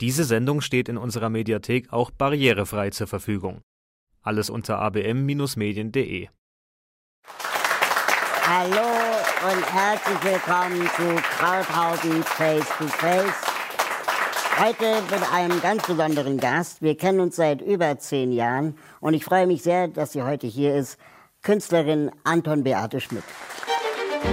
Diese Sendung steht in unserer Mediathek auch barrierefrei zur Verfügung. Alles unter abm-medien.de. Hallo und herzlich willkommen zu Krauthausen Face to Face. Heute mit einem ganz besonderen Gast. Wir kennen uns seit über zehn Jahren und ich freue mich sehr, dass sie heute hier ist. Künstlerin Anton Beate Schmidt.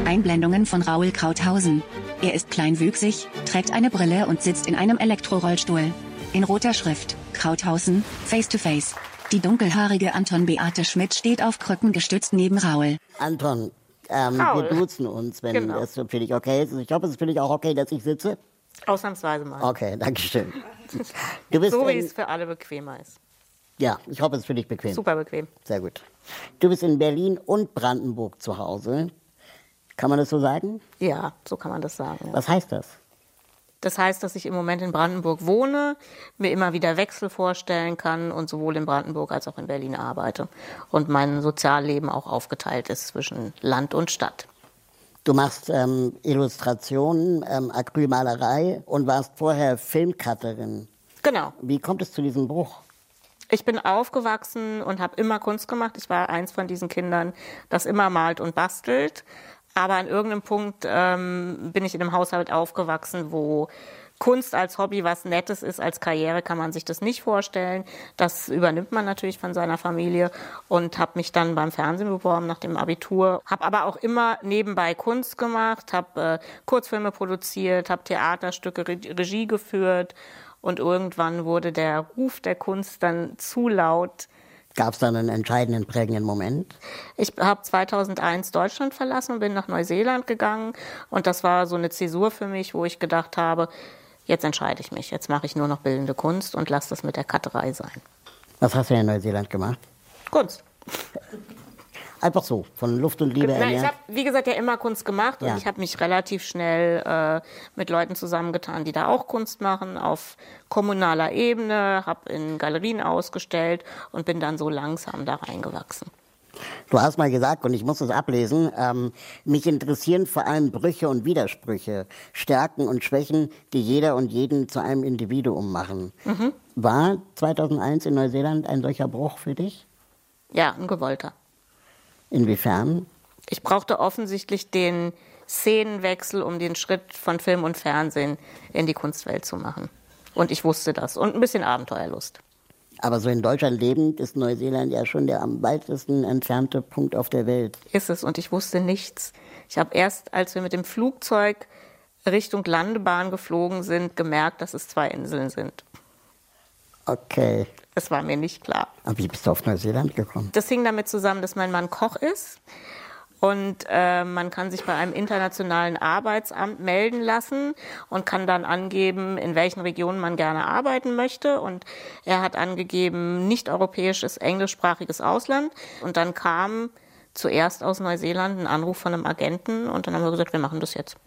Einblendungen von Raul Krauthausen. Er ist kleinwüchsig, trägt eine Brille und sitzt in einem Elektrorollstuhl. In roter Schrift, Krauthausen, Face to Face. Die dunkelhaarige Anton Beate Schmidt steht auf Krücken gestützt neben Raul. Anton, ähm, wir duzen uns, wenn Genau. das für dich okay ist. Ich hoffe, es ist für dich auch okay, dass ich sitze. Ausnahmsweise mal. Okay, danke schön. Du bist so wie in, es für alle bequemer ist. ja, ich hoffe, es ist für dich bequem. Super bequem. Sehr gut. Du bist in Berlin und Brandenburg zu Hause. Kann man das so sagen? Ja, so kann man das sagen. Ja. Was heißt das? Das heißt, dass ich im Moment in Brandenburg wohne, mir immer wieder Wechsel vorstellen kann und sowohl in Brandenburg als auch in Berlin arbeite. Und mein Sozialleben auch aufgeteilt ist zwischen Land und Stadt. Du machst ähm, Illustrationen, ähm, Acrylmalerei und warst vorher Filmcutterin. Genau. Wie kommt es zu diesem Bruch? Ich bin aufgewachsen und habe immer Kunst gemacht. Ich war eins von diesen Kindern, das immer malt und bastelt. Aber an irgendeinem Punkt ähm, bin ich in einem Haushalt aufgewachsen, wo Kunst als Hobby was Nettes ist, als Karriere kann man sich das nicht vorstellen. Das übernimmt man natürlich von seiner Familie und habe mich dann beim Fernsehen beworben nach dem Abitur. Habe aber auch immer nebenbei Kunst gemacht, habe äh, Kurzfilme produziert, habe Theaterstücke, Re Regie geführt und irgendwann wurde der Ruf der Kunst dann zu laut. Gab es dann einen entscheidenden, prägenden Moment? Ich habe 2001 Deutschland verlassen und bin nach Neuseeland gegangen. Und das war so eine Zäsur für mich, wo ich gedacht habe, jetzt entscheide ich mich. Jetzt mache ich nur noch bildende Kunst und lasse das mit der Cutterei sein. Was hast du in Neuseeland gemacht? Kunst. Einfach so, von Luft und Liebe Na, ich habe, wie gesagt, ja immer Kunst gemacht Ja. und ich habe mich relativ schnell äh, mit Leuten zusammengetan, die da auch Kunst machen, auf kommunaler Ebene, habe in Galerien ausgestellt und bin dann so langsam da reingewachsen. Du hast mal gesagt, und ich muss es ablesen, ähm, mich interessieren vor allem Brüche und Widersprüche, Stärken und Schwächen, die jeder und jeden zu einem Individuum machen. Mhm. War 2001 in Neuseeland ein solcher Bruch für dich? Ja, ein gewollter. Inwiefern? Ich brauchte offensichtlich den Szenenwechsel, um den Schritt von Film und Fernsehen in die Kunstwelt zu machen. Und ich wusste das. Und ein bisschen Abenteuerlust. Aber so in Deutschland lebend ist Neuseeland ja schon der am weitesten entfernte Punkt auf der Welt. Ist es. Und ich wusste nichts. Ich habe erst, als wir mit dem Flugzeug Richtung Landebahn geflogen sind, gemerkt, dass es zwei Inseln sind. Okay. Das war mir nicht klar. Aber wie bist du auf Neuseeland gekommen? Das hing damit zusammen, dass mein Mann Koch ist. Und äh, man kann sich bei einem internationalen Arbeitsamt melden lassen und kann dann angeben, in welchen Regionen man gerne arbeiten möchte. Und er hat angegeben, nicht europäisches, englischsprachiges Ausland. Und dann kam zuerst aus Neuseeland ein Anruf von einem Agenten und dann haben wir gesagt, wir machen das jetzt.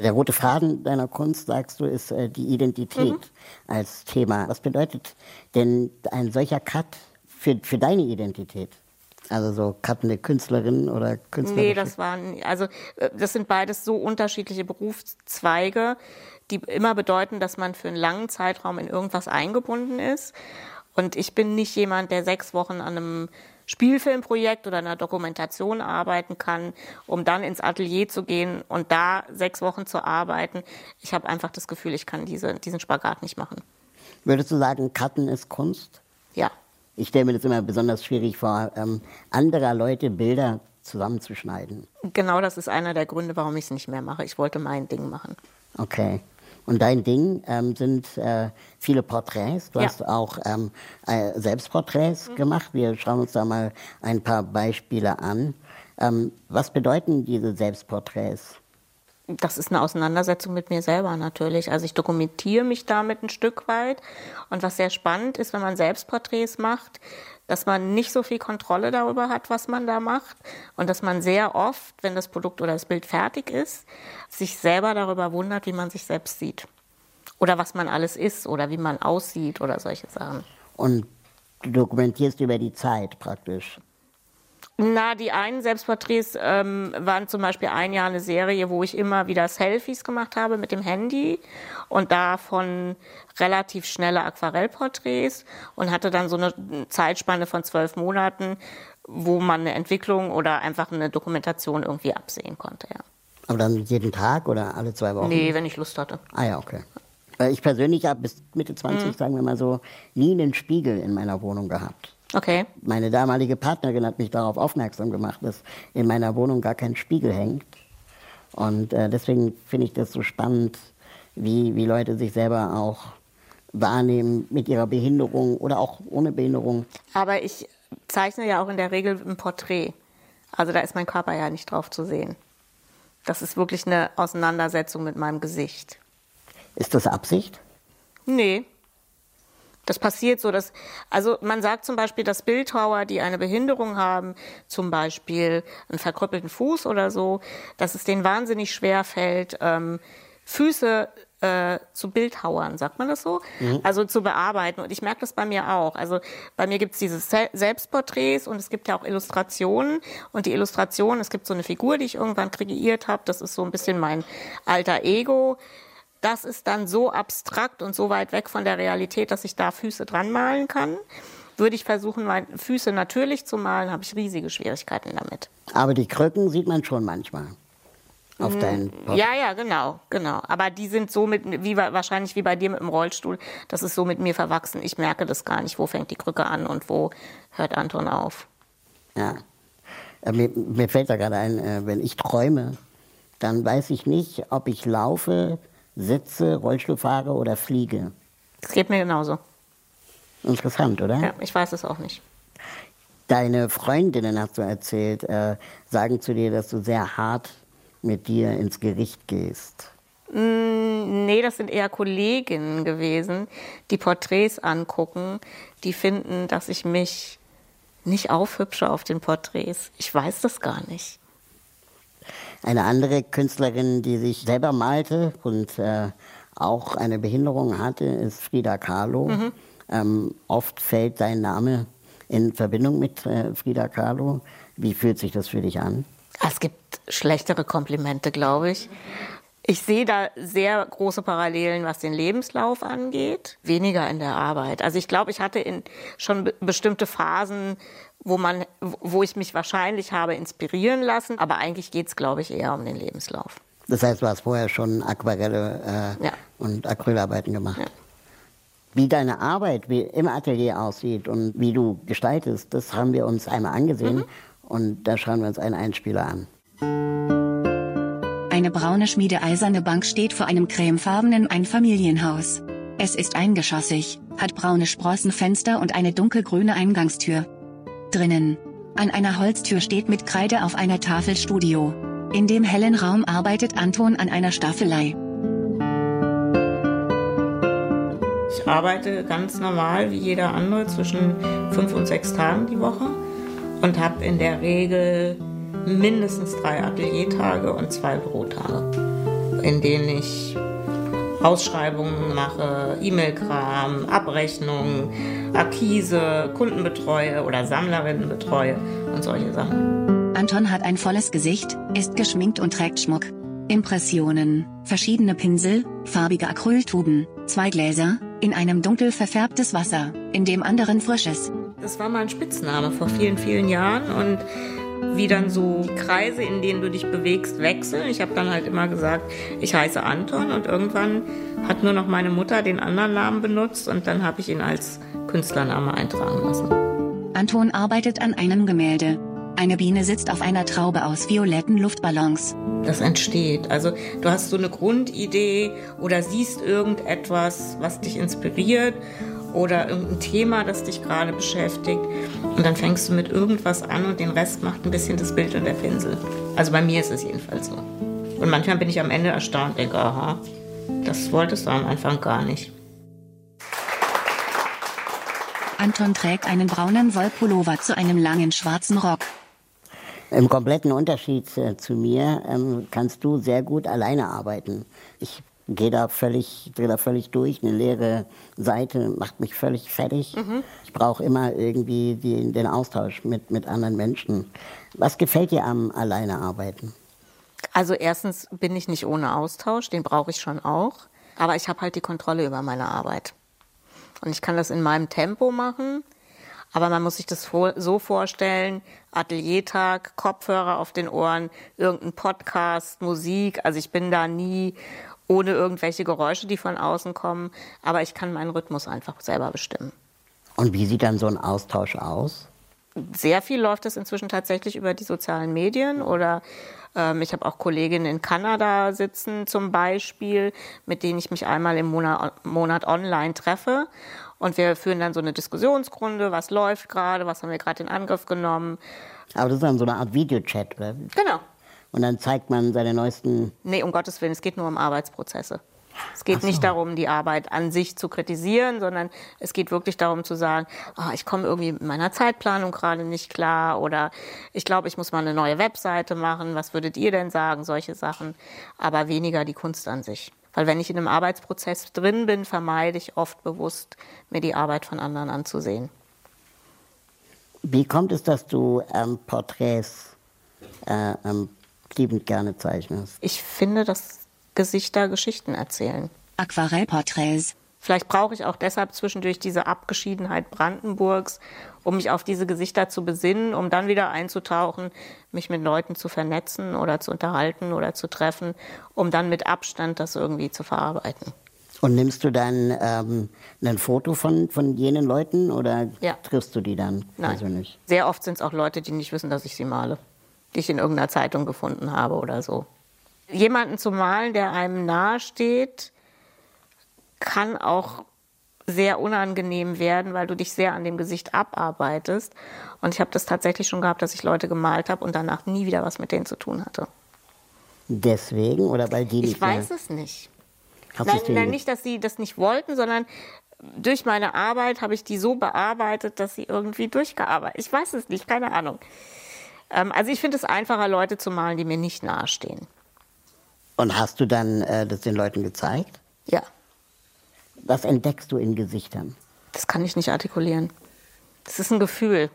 Der rote Faden deiner Kunst, sagst du, ist äh, die Identität Mhm. als Thema. Was bedeutet denn ein solcher Cut für, für deine Identität? Also so cuttende Künstlerin oder Künstler? Nee, das waren, also äh, das sind beides so unterschiedliche Berufszweige, die immer bedeuten, dass man für einen langen Zeitraum in irgendwas eingebunden ist. Und ich bin nicht jemand, der sechs Wochen an einem Spielfilmprojekt oder einer Dokumentation arbeiten kann, um dann ins Atelier zu gehen und da sechs Wochen zu arbeiten. Ich habe einfach das Gefühl, ich kann diese, diesen Spagat nicht machen. Würdest du sagen, Cutten ist Kunst? Ja. Ich stelle mir das immer besonders schwierig vor, ähm, anderer Leute Bilder zusammenzuschneiden. Genau das ist einer der Gründe, warum ich es nicht mehr mache. Ich wollte mein Ding machen. Okay. Und dein Ding ähm, sind äh, viele Porträts. Du Ja. hast auch ähm, äh, Selbstporträts gemacht. Wir schauen uns da mal ein paar Beispiele an. Ähm, was bedeuten diese Selbstporträts? Das ist eine Auseinandersetzung mit mir selber natürlich. Also ich dokumentiere mich damit ein Stück weit. Und was sehr spannend ist, wenn man Selbstporträts macht, dass man nicht so viel Kontrolle darüber hat, was man da macht. Und dass man sehr oft, wenn das Produkt oder das Bild fertig ist, sich selber darüber wundert, wie man sich selbst sieht. Oder was man alles ist oder wie man aussieht oder solche Sachen. Und du dokumentierst über die Zeit praktisch. Na, die einen Selbstporträts ähm, waren zum Beispiel ein Jahr eine Serie, wo ich immer wieder Selfies gemacht habe mit dem Handy und davon relativ schnelle Aquarellporträts und hatte dann so eine Zeitspanne von zwölf Monaten, wo man eine Entwicklung oder einfach eine Dokumentation irgendwie absehen konnte, ja. Aber dann jeden Tag oder alle zwei Wochen? Nee, wenn ich Lust hatte. Ah ja, okay. Ich persönlich habe bis Mitte 20, mhm. sagen wir mal so, nie einen Spiegel in meiner Wohnung gehabt. Okay. Meine damalige Partnerin hat mich darauf aufmerksam gemacht, dass in meiner Wohnung gar kein Spiegel hängt. Und äh, deswegen finde ich das so spannend, wie, wie Leute sich selber auch wahrnehmen mit ihrer Behinderung oder auch ohne Behinderung. Aber ich zeichne ja auch in der Regel ein Porträt. Also da ist mein Körper ja nicht drauf zu sehen. Das ist wirklich eine Auseinandersetzung mit meinem Gesicht. Ist das Absicht? Nee, das passiert so, dass, also man sagt zum Beispiel, dass Bildhauer, die eine Behinderung haben, zum Beispiel einen verkrüppelten Fuß oder so, dass es denen wahnsinnig schwer fällt, ähm, Füße äh, zu Bildhauern, sagt man das so? Mhm. Also zu bearbeiten. Und ich merke das bei mir auch. Also bei mir gibt es diese Selbstporträts und es gibt ja auch Illustrationen. Und die Illustrationen, es gibt so eine Figur, die ich irgendwann kreiert habe. Das ist so ein bisschen mein alter Ego das ist dann so abstrakt und so weit weg von der Realität, dass ich da Füße dran malen kann. Würde ich versuchen, meine Füße natürlich zu malen, habe ich riesige Schwierigkeiten damit. Aber die Krücken sieht man schon manchmal. Auf hm, deinen. Ja, ja, genau, genau. Aber die sind so mit, wie wahrscheinlich wie bei dir mit dem Rollstuhl, das ist so mit mir verwachsen. Ich merke das gar nicht, wo fängt die Krücke an und wo hört Anton auf. Ja. Äh, mir, mir fällt da gerade ein, äh, wenn ich träume, dann weiß ich nicht, ob ich laufe, sitze, Rollstuhl fahre oder fliege. Das geht mir genauso. Interessant, oder? Ja, ich weiß es auch nicht. Deine Freundinnen, hast du erzählt, äh, sagen zu dir, dass du sehr hart mit dir ins Gericht gehst. Mm, nee, das sind eher Kolleginnen gewesen, die Porträts angucken, die finden, dass ich mich nicht aufhübsche auf den Porträts. Ich weiß das gar nicht. Eine andere Künstlerin, die sich selber malte und äh, auch eine Behinderung hatte, ist Frida Kahlo. Mhm. Ähm, oft fällt dein Name in Verbindung mit äh, Frida Kahlo. Wie fühlt sich das für dich an? Es gibt schlechtere Komplimente, glaube ich. Ich sehe da sehr große Parallelen, was den Lebenslauf angeht, weniger in der Arbeit. Also ich glaube, ich hatte in schon bestimmte Phasen, wo man, wo ich mich wahrscheinlich habe inspirieren lassen, aber eigentlich geht es, glaube ich, eher um den Lebenslauf. Das heißt, du hast vorher schon Aquarelle äh, ja. und Acrylarbeiten gemacht. Ja. Wie deine Arbeit wie im Atelier aussieht und wie du gestaltest, das haben wir uns einmal angesehen mhm. und da schauen wir uns einen Einspieler an. Eine braune schmiedeeiserne Bank steht vor einem cremefarbenen Einfamilienhaus. Es ist eingeschossig, hat braune Sprossenfenster und eine dunkelgrüne Eingangstür. Drinnen. An einer Holztür steht mit Kreide auf einer Tafel Studio. In dem hellen Raum arbeitet Anton an einer Staffelei. Ich arbeite ganz normal wie jeder andere zwischen fünf und sechs Tagen die Woche und habe in der Regel mindestens drei Ateliertage und zwei Bürotage, in denen ich Ausschreibungen mache, E-Mail-Kram, Abrechnungen, Akquise, Kunden betreue oder Sammlerinnen betreue und solche Sachen. Anton hat ein volles Gesicht, ist geschminkt und trägt Schmuck. Impressionen, verschiedene Pinsel, farbige Acryltuben, zwei Gläser, in einem dunkel verfärbtes Wasser, in dem anderen frisches. Das war mal ein Spitzname vor vielen, vielen Jahren und wie dann so Kreise, in denen du dich bewegst, wechseln. Ich habe dann halt immer gesagt, ich heiße Anton und irgendwann hat nur noch meine Mutter den anderen Namen benutzt und dann habe ich ihn als Künstlername eintragen lassen. Anton arbeitet an einem Gemälde. Eine Biene sitzt auf einer Traube aus violetten Luftballons. Das entsteht. Also du hast so eine Grundidee oder siehst irgendetwas, was dich inspiriert oder irgendein Thema, das dich gerade beschäftigt. Und dann fängst du mit irgendwas an und den Rest macht ein bisschen das Bild und der Pinsel. Also bei mir ist es jedenfalls so. Und manchmal bin ich am Ende erstaunt, denke, aha, das wolltest du am Anfang gar nicht. Anton trägt einen braunen Wollpullover zu einem langen schwarzen Rock. Im kompletten Unterschied äh, zu mir ähm, kannst du sehr gut alleine arbeiten. Ich gehe da völlig, drehe da völlig durch. Eine leere Seite macht mich völlig fertig. Mhm. Ich brauche immer irgendwie die, den Austausch mit, mit anderen Menschen. Was gefällt dir am Alleinearbeiten? Also erstens bin ich nicht ohne Austausch, den brauche ich schon auch. Aber ich habe halt die Kontrolle über meine Arbeit. Und ich kann das in meinem Tempo machen. Aber man muss sich das so vorstellen, Ateliertag, Kopfhörer auf den Ohren, irgendein Podcast, Musik. Also ich bin da nie ohne irgendwelche Geräusche, die von außen kommen. Aber ich kann meinen Rhythmus einfach selber bestimmen. Und wie sieht dann so ein Austausch aus? Sehr viel läuft es inzwischen tatsächlich über die sozialen Medien oder ähm, ich habe auch Kolleginnen in Kanada sitzen zum Beispiel, mit denen ich mich einmal im Monat, Monat online treffe. Und wir führen dann so eine Diskussionsrunde, was läuft gerade, was haben wir gerade in Angriff genommen. Aber das ist dann so eine Art Videochat, oder? Genau. Und dann zeigt man seine neuesten. Nee, um Gottes Willen, es geht nur um Arbeitsprozesse. Es geht so. nicht darum, die Arbeit an sich zu kritisieren, sondern es geht wirklich darum zu sagen, oh, ich komme irgendwie mit meiner Zeitplanung gerade nicht klar oder ich glaube, ich muss mal eine neue Webseite machen. Was würdet ihr denn sagen? Solche Sachen. Aber weniger die Kunst an sich. Weil wenn ich in einem Arbeitsprozess drin bin, vermeide ich oft bewusst, mir die Arbeit von anderen anzusehen. Wie kommt es, dass du ähm, Porträts äh, ähm, liebend gerne zeichnest? Ich finde, dass Gesichter Geschichten erzählen. Aquarellporträts. Vielleicht brauche ich auch deshalb zwischendurch diese Abgeschiedenheit Brandenburgs, um mich auf diese Gesichter zu besinnen, um dann wieder einzutauchen, mich mit Leuten zu vernetzen oder zu unterhalten oder zu treffen, um dann mit Abstand das irgendwie zu verarbeiten. Und nimmst du dann ähm, ein Foto von, von jenen Leuten oder ja. triffst du die dann Nein. persönlich? Sehr oft sind es auch Leute, die nicht wissen, dass ich sie male, die ich in irgendeiner Zeitung gefunden habe oder so. Jemanden zu malen, der einem nahesteht, kann auch sehr unangenehm werden, weil du dich sehr an dem Gesicht abarbeitest. Und ich habe das tatsächlich schon gehabt, dass ich Leute gemalt habe und danach nie wieder was mit denen zu tun hatte. Deswegen oder weil die nicht Ich weiß es nicht. nein, nein, nicht, dass sie das nicht wollten, sondern durch meine Arbeit habe ich die so bearbeitet, dass sie irgendwie durchgearbeitet. Ich weiß es nicht, keine Ahnung. Ähm, also ich finde es einfacher, Leute zu malen, die mir nicht nahestehen. Und hast du dann äh, das den Leuten gezeigt? Ja. Was entdeckst du in Gesichtern? Das kann ich nicht artikulieren. Das ist ein Gefühl.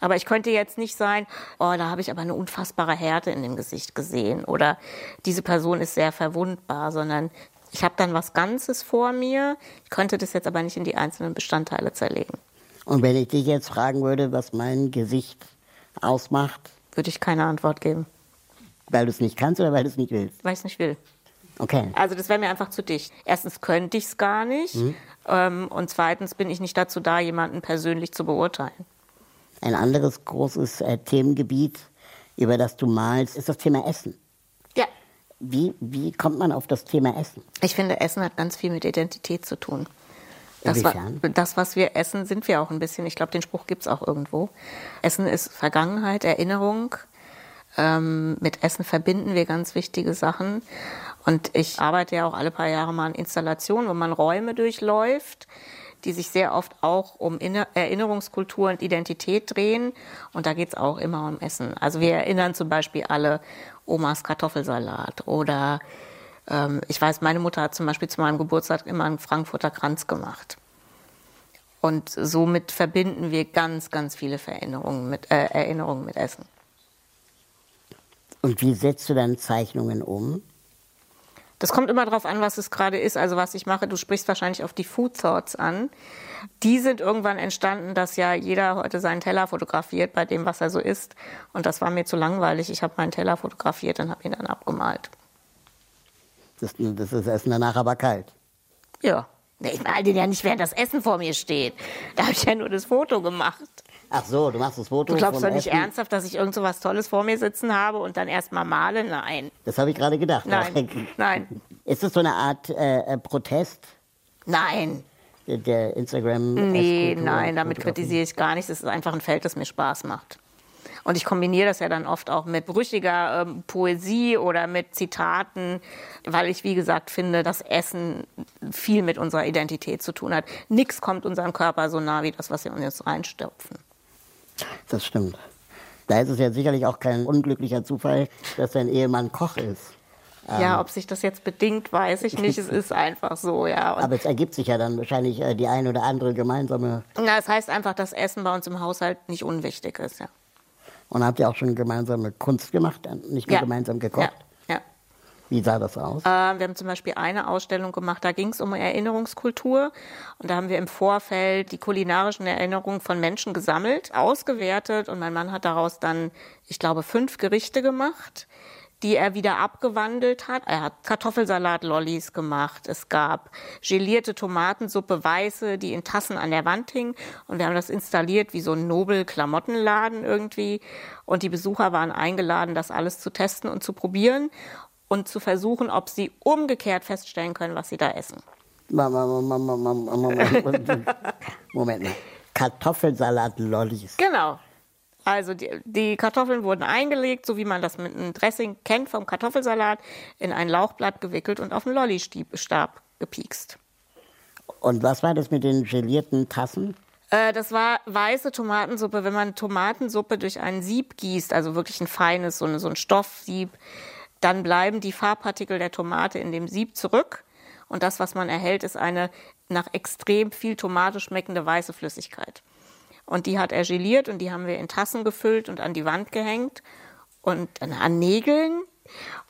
Aber ich könnte jetzt nicht sein, oh, da habe ich aber eine unfassbare Härte in dem Gesicht gesehen oder diese Person ist sehr verwundbar, sondern ich habe dann was Ganzes vor mir. Ich könnte das jetzt aber nicht in die einzelnen Bestandteile zerlegen. Und wenn ich dich jetzt fragen würde, was mein Gesicht ausmacht? Würde ich keine Antwort geben. Weil du es nicht kannst oder weil du es nicht willst? Weil ich es nicht will. Okay. Also das wäre mir einfach zu dicht. Erstens könnte ich es gar nicht mhm. ähm, und zweitens bin ich nicht dazu da, jemanden persönlich zu beurteilen. Ein anderes großes äh, Themengebiet, über das du malst, ist das Thema Essen. Ja. Wie, wie kommt man auf das Thema Essen? Ich finde, Essen hat ganz viel mit Identität zu tun. Das, das, was wir essen, sind wir auch ein bisschen. Ich glaube, den Spruch gibt es auch irgendwo. Essen ist Vergangenheit, Erinnerung, ähm, mit Essen verbinden wir ganz wichtige Sachen. Und ich arbeite ja auch alle paar Jahre mal an Installationen, wo man Räume durchläuft, die sich sehr oft auch um Erinnerungskultur und Identität drehen. Und da geht es auch immer um Essen. Also wir erinnern zum Beispiel alle Omas Kartoffelsalat oder ähm, ich weiß, meine Mutter hat zum Beispiel zu meinem Geburtstag immer einen Frankfurter Kranz gemacht. Und somit verbinden wir ganz, ganz viele Vererinnerungen mit, äh, Erinnerungen mit Essen. Und wie setzt du dann Zeichnungen um? Das kommt immer darauf an, was es gerade ist. Also was ich mache, du sprichst wahrscheinlich auf die Food Thoughts an. Die sind irgendwann entstanden, dass ja jeder heute seinen Teller fotografiert bei dem, was er so isst. Und das war mir zu langweilig. Ich habe meinen Teller fotografiert und habe ihn dann abgemalt. Das, das ist Essen danach aber kalt. Ja. Ich male den ja nicht, während das Essen vor mir steht. Da habe ich ja nur das Foto gemacht. Ach so, du machst das Foto. Du glaubst doch nicht Essen. ernsthaft, dass ich irgend so was Tolles vor mir sitzen habe und dann erst mal male? Nein. Das habe ich gerade gedacht. Nein. Nein. Ist das so eine Art äh, äh Protest? Nein. Der, Instagram. Nee, nein, damit kritisiere ich gar nichts. Es ist einfach ein Feld, das mir Spaß macht. Und ich kombiniere das ja dann oft auch mit brüchiger ähm, Poesie oder mit Zitaten, weil ich, wie gesagt, finde, dass Essen viel mit unserer Identität zu tun hat. Nichts kommt unserem Körper so nah wie das, was wir uns reinstopfen. Das stimmt. Da ist es ja sicherlich auch kein unglücklicher Zufall, dass dein Ehemann Koch ist. Ja, ob sich das jetzt bedingt, weiß ich nicht. es ist einfach so, ja. Und Aber es ergibt sich ja dann wahrscheinlich äh, die ein oder andere gemeinsame. na, es heißt einfach, dass Essen bei uns im Haushalt nicht unwichtig ist, ja. Und habt ihr auch schon gemeinsame Kunst gemacht, äh, nicht nur ja. gemeinsam gekocht? Ja. ja. Wie sah das aus? Äh, wir haben zum Beispiel eine Ausstellung gemacht, da ging es um Erinnerungskultur. Und da haben wir im Vorfeld die kulinarischen Erinnerungen von Menschen gesammelt, ausgewertet. Und mein Mann hat daraus dann, ich glaube, fünf Gerichte gemacht, die er wieder abgewandelt hat. Er hat Kartoffelsalat-Lollis gemacht. Es gab gelierte Tomatensuppe, weiße, die in Tassen an der Wand hing. Und wir haben das installiert wie so ein Nobel-Klamottenladen irgendwie. Und die Besucher waren eingeladen, das alles zu testen und zu probieren und zu versuchen, ob sie umgekehrt feststellen können, was sie da essen. Moment mal. Kartoffelsalat-Lollis. Genau. Also die, die, Kartoffeln wurden eingelegt, so wie man das mit einem Dressing kennt vom Kartoffelsalat, in ein Lauchblatt gewickelt und auf einen Lollystab gepiekst. Und was war das mit den gelierten Tassen? Äh, das war weiße Tomatensuppe. Wenn man Tomatensuppe durch ein Sieb gießt, also wirklich ein feines, so, eine, so ein Stoffsieb, dann bleiben die Farbpartikel der Tomate in dem Sieb zurück. Und das, was man erhält, ist eine nach extrem viel Tomate schmeckende weiße Flüssigkeit. Und die hat er geliert und die haben wir in Tassen gefüllt und an die Wand gehängt und an Nägeln.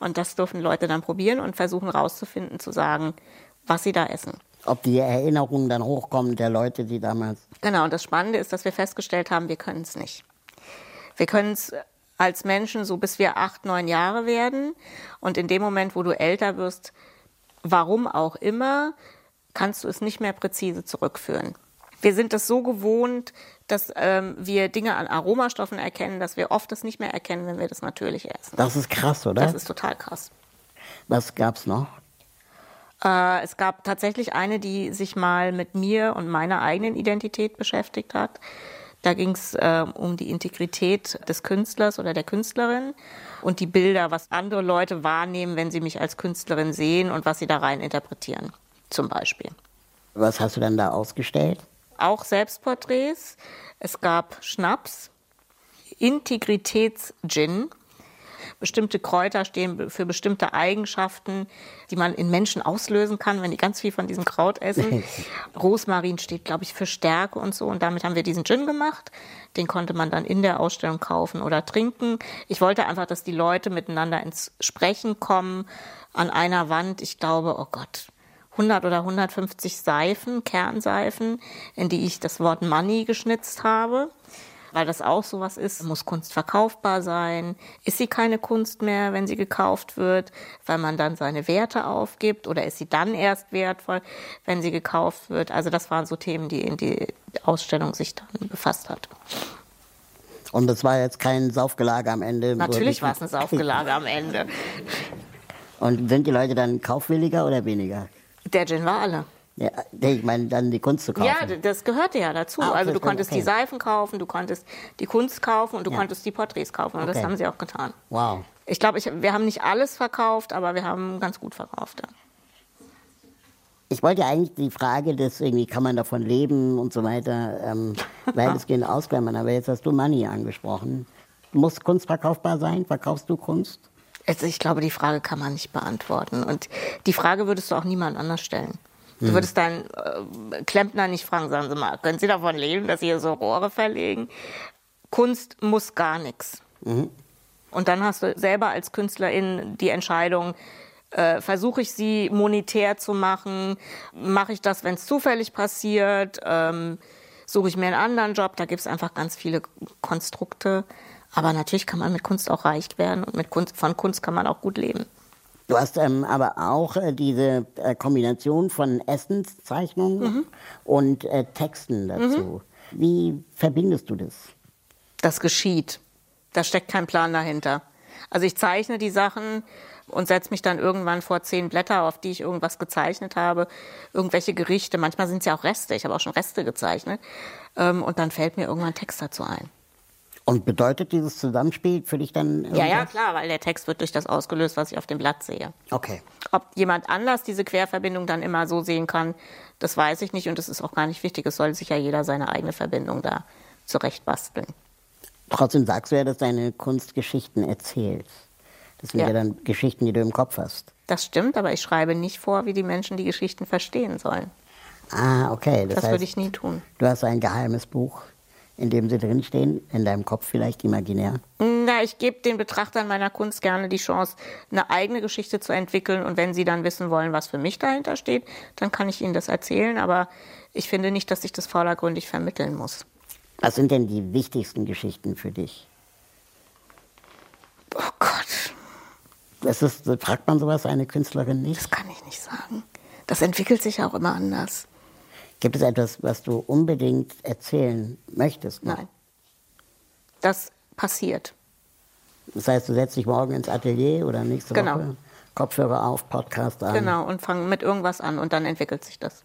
Und das dürfen Leute dann probieren und versuchen rauszufinden, zu sagen, was sie da essen. Ob die Erinnerungen dann hochkommen der Leute, die damals. Genau, und das Spannende ist, dass wir festgestellt haben, wir können es nicht. Wir können es als Menschen so bis wir acht, neun Jahre werden. Und in dem Moment, wo du älter wirst, warum auch immer, kannst du es nicht mehr präzise zurückführen. Wir sind es so gewohnt, dass ähm, wir Dinge an Aromastoffen erkennen, dass wir oft das nicht mehr erkennen, wenn wir das natürlich essen. Das ist krass, oder? Das ist total krass. Was gab's noch? Äh, es gab tatsächlich eine, die sich mal mit mir und meiner eigenen Identität beschäftigt hat. Da ging es äh, um die Integrität des Künstlers oder der Künstlerin und die Bilder, was andere Leute wahrnehmen, wenn sie mich als Künstlerin sehen und was sie da rein interpretieren, zum Beispiel. Was hast du dann da ausgestellt? Auch Selbstporträts. Es gab Schnaps, Integritäts-Gin. Bestimmte Kräuter stehen für bestimmte Eigenschaften, die man in Menschen auslösen kann, wenn die ganz viel von diesem Kraut essen. Rosmarin steht, glaube ich, für Stärke und so. Und damit haben wir diesen Gin gemacht. Den konnte man dann in der Ausstellung kaufen oder trinken. Ich wollte einfach, dass die Leute miteinander ins Sprechen kommen. An einer Wand, ich glaube, oh Gott, 100 oder 150 Seifen, Kernseifen, in die ich das Wort Money geschnitzt habe weil das auch sowas ist. Muss Kunst verkaufbar sein? Ist sie keine Kunst mehr, wenn sie gekauft wird, weil man dann seine Werte aufgibt? Oder ist sie dann erst wertvoll, wenn sie gekauft wird? Also das waren so Themen, die in die Ausstellung sich dann befasst hat. Und das war jetzt kein Saufgelage am Ende? Natürlich war es ein Saufgelage am Ende. Und sind die Leute dann kaufwilliger oder weniger? Der Gin war alle. Ja, ich meine, dann die Kunst zu kaufen. Ja, das gehörte ja dazu. Ah, also du konntest okay. die Seifen kaufen, du konntest die Kunst kaufen und du ja. konntest die Porträts kaufen. Und okay. das haben sie auch getan. Wow. Ich glaube, wir haben nicht alles verkauft, aber wir haben ganz gut verkauft. Ja. Ich wollte ja eigentlich die Frage, dass irgendwie kann man davon leben und so weiter, ähm, weitestgehend ausklammern. Aber jetzt hast du Money angesprochen. Muss Kunst verkaufbar sein? Verkaufst du Kunst? Also ich glaube, die Frage kann man nicht beantworten. Und die Frage würdest du auch niemand anders stellen. Du hm. würdest deinen äh, Klempner nicht fragen, sagen Sie mal, können Sie davon leben, dass Sie hier so Rohre verlegen? Kunst muss gar nichts. Mhm. Und dann hast du selber als Künstlerin die Entscheidung, äh, versuche ich sie monetär zu machen, mache ich das, wenn es zufällig passiert, ähm, suche ich mir einen anderen Job, da gibt es einfach ganz viele Konstrukte. Aber natürlich kann man mit Kunst auch reich werden und mit Kunst, von Kunst kann man auch gut leben. Du hast ähm, aber auch äh, diese äh, Kombination von Essenszeichnungen mhm. und äh, Texten dazu. Mhm. Wie verbindest du das? Das geschieht. Da steckt kein Plan dahinter. Also ich zeichne die Sachen und setze mich dann irgendwann vor zehn Blätter, auf die ich irgendwas gezeichnet habe, irgendwelche Gerichte. Manchmal sind es ja auch Reste. Ich habe auch schon Reste gezeichnet. Ähm, und dann fällt mir irgendwann Text dazu ein. Und bedeutet dieses Zusammenspiel für dich dann irgendwas? Ja, ja, klar, weil der Text wird durch das ausgelöst, was ich auf dem Blatt sehe. Okay. Ob jemand anders diese Querverbindung dann immer so sehen kann, das weiß ich nicht und das ist auch gar nicht wichtig. Es soll sich ja jeder seine eigene Verbindung da zurechtbasteln. Trotzdem sagst du ja, dass deine Kunst Geschichten erzählt. Das sind ja. Ja. dann Geschichten, die du im Kopf hast. Das stimmt, aber ich schreibe nicht vor, wie die Menschen die Geschichten verstehen sollen. Ah, okay. Das, Das, heißt, würde ich nie tun. du hast ein geheimes Buch, in dem sie drinstehen, in deinem Kopf vielleicht imaginär. Na, ich gebe den Betrachtern meiner Kunst gerne die Chance, eine eigene Geschichte zu entwickeln. Und wenn sie dann wissen wollen, was für mich dahinter steht, dann kann ich ihnen das erzählen. Aber ich finde nicht, dass ich das vordergründig vermitteln muss. Was sind denn die wichtigsten Geschichten für dich? Oh Gott, Das ist, fragt man sowas eine Künstlerin nicht? das kann ich nicht sagen. Das entwickelt sich auch immer anders. Gibt es etwas, was du unbedingt erzählen möchtest? noch? Nein. Das passiert. Das heißt, du setzt dich morgen ins Atelier oder nächste Genau. Woche, Kopfhörer auf, Podcast an. Genau, und fangen mit irgendwas an und dann entwickelt sich das.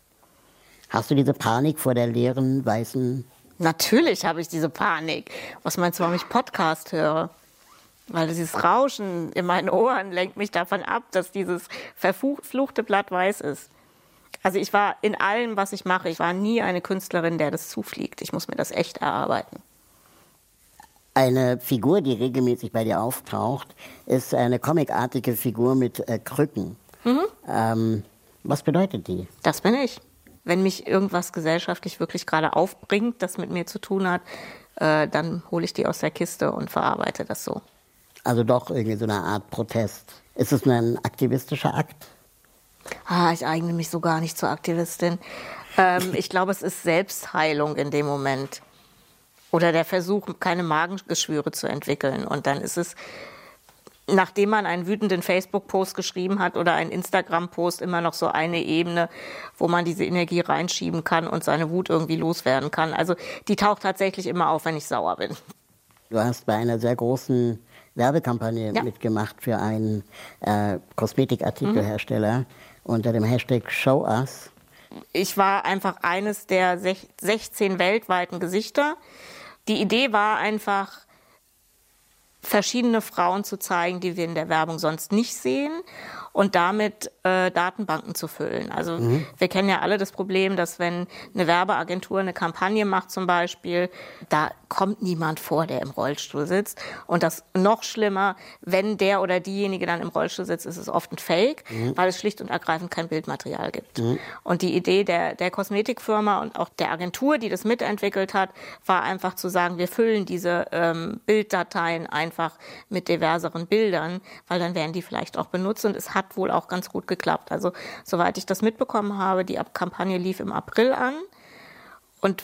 Hast du diese Panik vor der leeren, weißen... Natürlich habe ich diese Panik. Was meinst du, warum ich Podcast höre? Weil dieses Rauschen in meinen Ohren lenkt mich davon ab, dass dieses verfluchte Blatt weiß ist. Also ich war in allem, was ich mache, ich war nie eine Künstlerin, der das zufliegt. Ich muss mir das echt erarbeiten. Eine Figur, die regelmäßig bei dir auftaucht, ist eine comicartige Figur mit äh, Krücken. Mhm. Ähm, was bedeutet die? Das bin ich. Wenn mich irgendwas gesellschaftlich wirklich gerade aufbringt, das mit mir zu tun hat, äh, dann hole ich die aus der Kiste und verarbeite das so. Also doch irgendwie so eine Art Protest. Ist es nur ein aktivistischer Akt? Ah, ich eigne mich so gar nicht zur Aktivistin. Ähm, ich glaube, es ist Selbstheilung in dem Moment. Oder der Versuch, keine Magengeschwüre zu entwickeln. Und dann ist es, nachdem man einen wütenden Facebook-Post geschrieben hat oder einen Instagram-Post, immer noch so eine Ebene, wo man diese Energie reinschieben kann und seine Wut irgendwie loswerden kann. Also die taucht tatsächlich immer auf, wenn ich sauer bin. Du hast bei einer sehr großen Werbekampagne Ja. mitgemacht für einen äh, Kosmetikartikelhersteller unter dem Hashtag Show Us. ich war einfach eines der sech- 16 weltweiten Gesichter. Die Idee war einfach, verschiedene Frauen zu zeigen, die wir in der Werbung sonst nicht sehen und damit äh, Datenbanken zu füllen. Also wir kennen ja alle das Problem, dass wenn eine Werbeagentur eine Kampagne macht zum Beispiel, da kommt niemand vor, der im Rollstuhl sitzt. Und das noch schlimmer, wenn der oder diejenige dann im Rollstuhl sitzt, ist es oft ein Fake, weil es schlicht und ergreifend kein Bildmaterial gibt. Und die Idee der, der Kosmetikfirma und auch der Agentur, die das mitentwickelt hat, war einfach zu sagen, wir füllen diese ähm, Bilddateien einfach mit diverseren Bildern, weil dann werden die vielleicht auch benutzt. Und es hat wohl auch ganz gut geklappt. Also soweit ich das mitbekommen habe, die Kampagne lief im April an und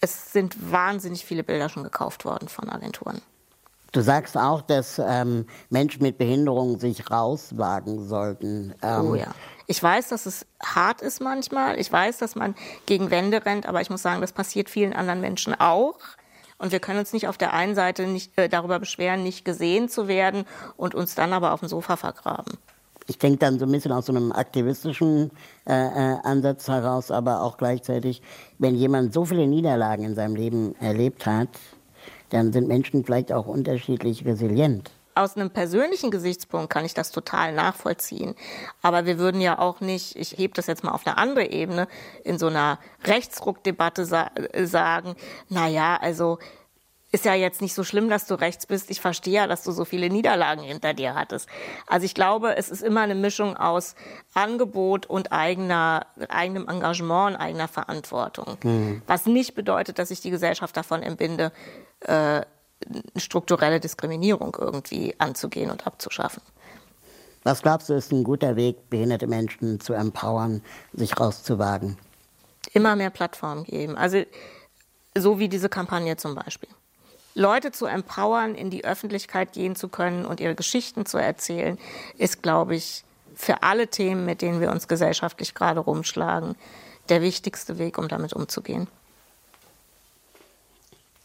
es sind wahnsinnig viele Bilder schon gekauft worden von Agenturen. Du sagst auch, dass ähm, Menschen mit Behinderung sich rauswagen sollten. Ähm, Oh ja. Ich weiß, dass es hart ist manchmal. Ich weiß, dass man gegen Wände rennt, aber ich muss sagen, das passiert vielen anderen Menschen auch. Und wir können uns nicht auf der einen Seite nicht, äh, darüber beschweren, nicht gesehen zu werden und uns dann aber auf dem Sofa vergraben. Ich denke dann so ein bisschen aus so einem aktivistischen äh, äh, Ansatz heraus, aber auch gleichzeitig, wenn jemand so viele Niederlagen in seinem Leben erlebt hat, dann sind Menschen vielleicht auch unterschiedlich resilient. Aus einem persönlichen Gesichtspunkt kann ich das total nachvollziehen. Aber wir würden ja auch nicht, ich hebe das jetzt mal auf eine andere Ebene, in so einer Rechtsruckdebatte sa sagen, na ja, also ist ja jetzt nicht so schlimm, dass du rechts bist. Ich verstehe ja, dass du so viele Niederlagen hinter dir hattest. Also ich glaube, es ist immer eine Mischung aus Angebot und eigener, eigenem Engagement und eigener Verantwortung. Was nicht bedeutet, dass ich die Gesellschaft davon entbinde, äh, strukturelle Diskriminierung irgendwie anzugehen und abzuschaffen. Was glaubst du, ist ein guter Weg, behinderte Menschen zu empowern, sich rauszuwagen? Immer mehr Plattformen geben. Also so wie diese Kampagne zum Beispiel. Leute zu empowern, in die Öffentlichkeit gehen zu können und ihre Geschichten zu erzählen, ist, glaube ich, für alle Themen, mit denen wir uns gesellschaftlich gerade rumschlagen, der wichtigste Weg, um damit umzugehen.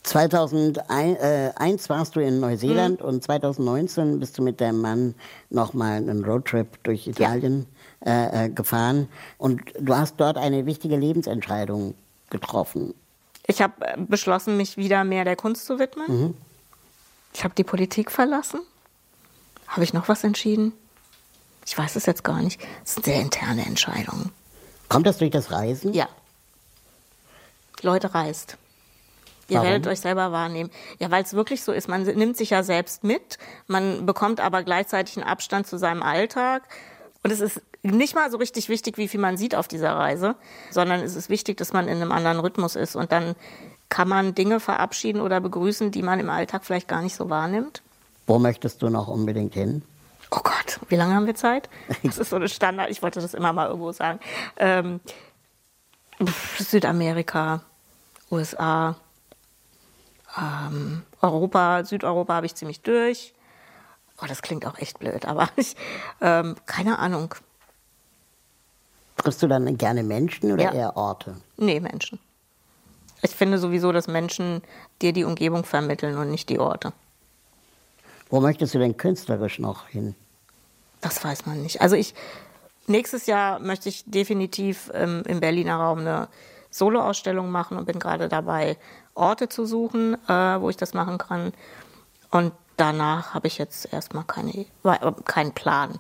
2001 warst du in Neuseeland und 2019 bist du mit deinem Mann nochmal einen Roadtrip durch Italien äh, äh, gefahren. Und du hast dort eine wichtige Lebensentscheidung getroffen. Ich habe äh, beschlossen, mich wieder mehr der Kunst zu widmen. Ich habe die Politik verlassen. Habe ich noch was entschieden? Ich weiß es jetzt gar nicht. Das sind sehr interne Entscheidungen. Kommt das durch das Reisen? Ja. Leute reist. Ihr Warum? werdet euch selber wahrnehmen. Ja, weil es wirklich so ist. Man nimmt sich ja selbst mit, man bekommt aber gleichzeitig einen Abstand zu seinem Alltag. Und es ist nicht mal so richtig wichtig, wie viel man sieht auf dieser Reise, sondern es ist wichtig, dass man in einem anderen Rhythmus ist. Und dann kann man Dinge verabschieden oder begrüßen, die man im Alltag vielleicht gar nicht so wahrnimmt. Wo möchtest du noch unbedingt hin? Oh Gott, wie lange haben wir Zeit? Das ist so eine Standard, ich wollte das immer mal irgendwo sagen. Ähm, Südamerika, USA, ähm, Europa, Südeuropa habe ich ziemlich durch. Oh, das klingt auch echt blöd, aber ich, ähm, keine Ahnung. Triffst du dann gerne Menschen oder Ja. eher Orte? Nee, Menschen. Ich finde sowieso, dass Menschen dir die Umgebung vermitteln und nicht die Orte. Wo möchtest du denn künstlerisch noch hin? Das weiß man nicht. Also ich nächstes Jahr möchte ich definitiv ähm, im Berliner Raum eine Soloausstellung machen und bin gerade dabei, Orte zu suchen, äh, wo ich das machen kann. Und danach habe ich jetzt erstmal keine, keinen Plan.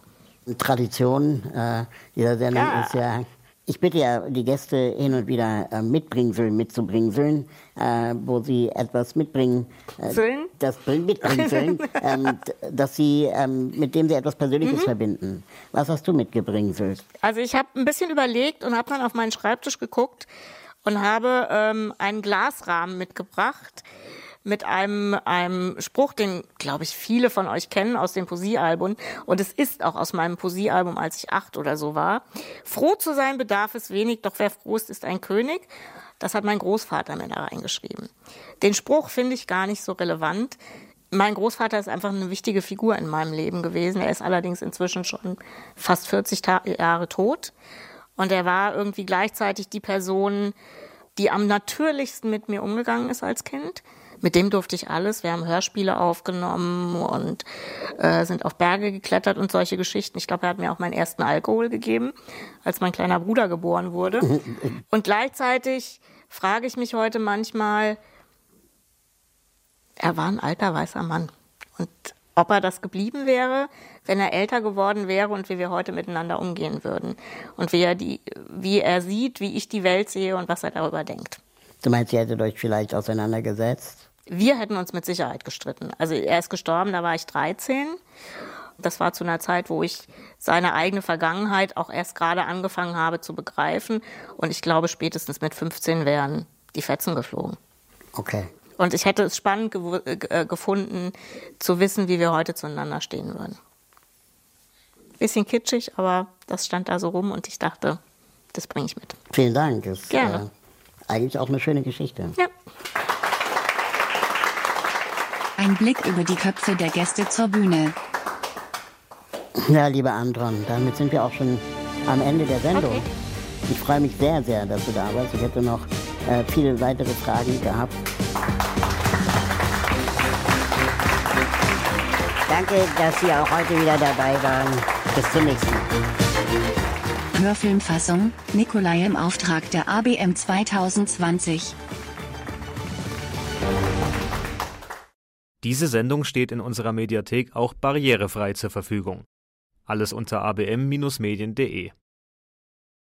Tradition äh, dieser Sendung Ja. ist ja, ich bitte ja die Gäste hin und wieder äh, Mitbringseln mitzubringen sollen, äh, wo sie etwas mitbringen. Äh, Süllen? Das bring- mitbringen sollen, ähm, dass sie, ähm, mit dem sie etwas Persönliches Mhm. verbinden. Was hast du mitgebringen sollt? Also ich habe ein bisschen überlegt und habe dann auf meinen Schreibtisch geguckt und habe ähm, einen Glasrahmen mitgebracht mit einem, einem Spruch, den, glaube ich, viele von euch kennen aus dem Poesiealbum. Und es ist auch aus meinem Poesiealbum, als ich acht oder so war. Froh zu sein bedarf es wenig, doch wer froh ist, ist ein König. Das hat mein Großvater mir da reingeschrieben. Den Spruch finde ich gar nicht so relevant. Mein Großvater ist einfach eine wichtige Figur in meinem Leben gewesen. Er ist allerdings inzwischen schon fast 40 Ta Jahre tot. Und er war irgendwie gleichzeitig die Person, die am natürlichsten mit mir umgegangen ist als Kind. Mit dem durfte ich alles. Wir haben Hörspiele aufgenommen und äh, sind auf Berge geklettert und solche Geschichten. Ich glaube, er hat mir auch meinen ersten Alkohol gegeben, als mein kleiner Bruder geboren wurde. Und gleichzeitig frage ich mich heute manchmal, er war ein alter weißer Mann. Und ob er das geblieben wäre, wenn er älter geworden wäre und wie wir heute miteinander umgehen würden. Und wie er, die, wie er sieht, wie ich die Welt sehe und was er darüber denkt. Du meinst, ihr hättet euch vielleicht auseinandergesetzt? Wir hätten uns mit Sicherheit gestritten. Also er ist gestorben, da war ich 13. Das war zu einer Zeit, wo ich seine eigene Vergangenheit auch erst gerade angefangen habe zu begreifen. Und ich glaube, spätestens mit 15 wären die Fetzen geflogen. Okay. Und ich hätte es spannend gewu- äh, gefunden, zu wissen, wie wir heute zueinander stehen würden. Bisschen kitschig, aber das stand da so rum und ich dachte, das bringe ich mit. Vielen Dank. Ist, Gerne. Äh, eigentlich auch eine schöne Geschichte. Ja. Ein Blick über die Köpfe der Gäste zur Bühne. Ja, lieber Andron, damit sind wir auch schon am Ende der Sendung. Okay. Ich freue mich sehr, sehr, dass du da warst. Ich hätte noch äh, viele weitere Fragen gehabt. Danke, dass Sie auch heute wieder dabei waren. Bis zum nächsten Mal. Hörfilmfassung, Nikolai im Auftrag der ABM 2020. Diese Sendung steht in unserer Mediathek auch barrierefrei zur Verfügung. Alles unter abm-medien.de